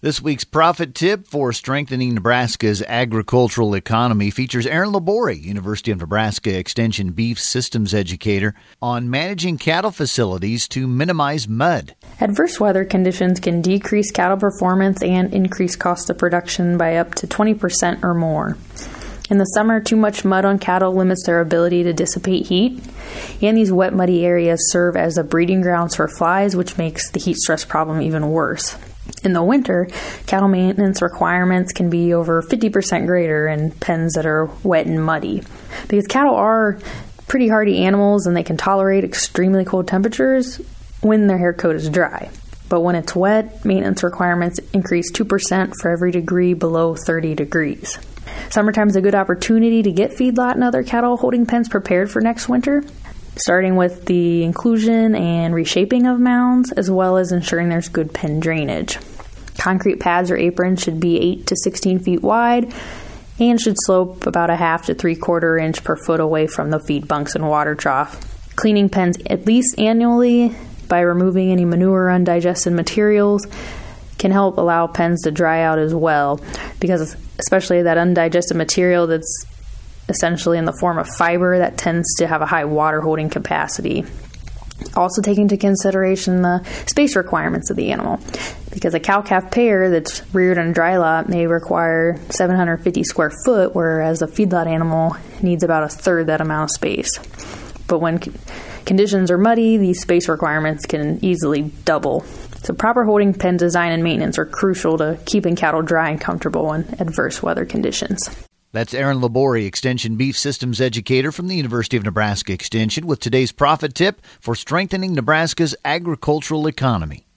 This week's profit tip for strengthening Nebraska's agricultural economy features Aaron Labori, University of Nebraska Extension beef systems educator, on managing cattle facilities to minimize mud. Adverse weather conditions can decrease cattle performance and increase cost of production by up to 20% or more. In the summer, too much mud on cattle limits their ability to dissipate heat, and these wet, muddy areas serve as the breeding grounds for flies, which makes the heat stress problem even worse. In the winter, cattle maintenance requirements can be over 50% greater in pens that are wet and muddy. Because cattle are pretty hardy animals and they can tolerate extremely cold temperatures when their hair coat is dry. But when it's wet, maintenance requirements increase 2% for every degree below 30 degrees. Summertime is a good opportunity to get feedlot and other cattle holding pens prepared for next winter starting with the inclusion and reshaping of mounds, as well as ensuring there's good pen drainage. Concrete pads or aprons should be 8 to 16 feet wide and should slope about a half to three quarter inch per foot away from the feed bunks and water trough. Cleaning pens at least annually by removing any manure undigested materials can help allow pens to dry out as well because especially that undigested material that's essentially in the form of fiber that tends to have a high water holding capacity. Also, take into consideration the space requirements of the animal, because a cow calf pair that's reared on a dry lot may require 750 square foot, whereas a feedlot animal needs about a third that amount of space. But when conditions are muddy, these space requirements can easily double. So, proper holding pen design and maintenance are crucial to keeping cattle dry and comfortable in adverse weather conditions. That's Aaron Labori, Extension Beef Systems Educator from the University of Nebraska Extension, with today's profit tip for strengthening Nebraska's agricultural economy.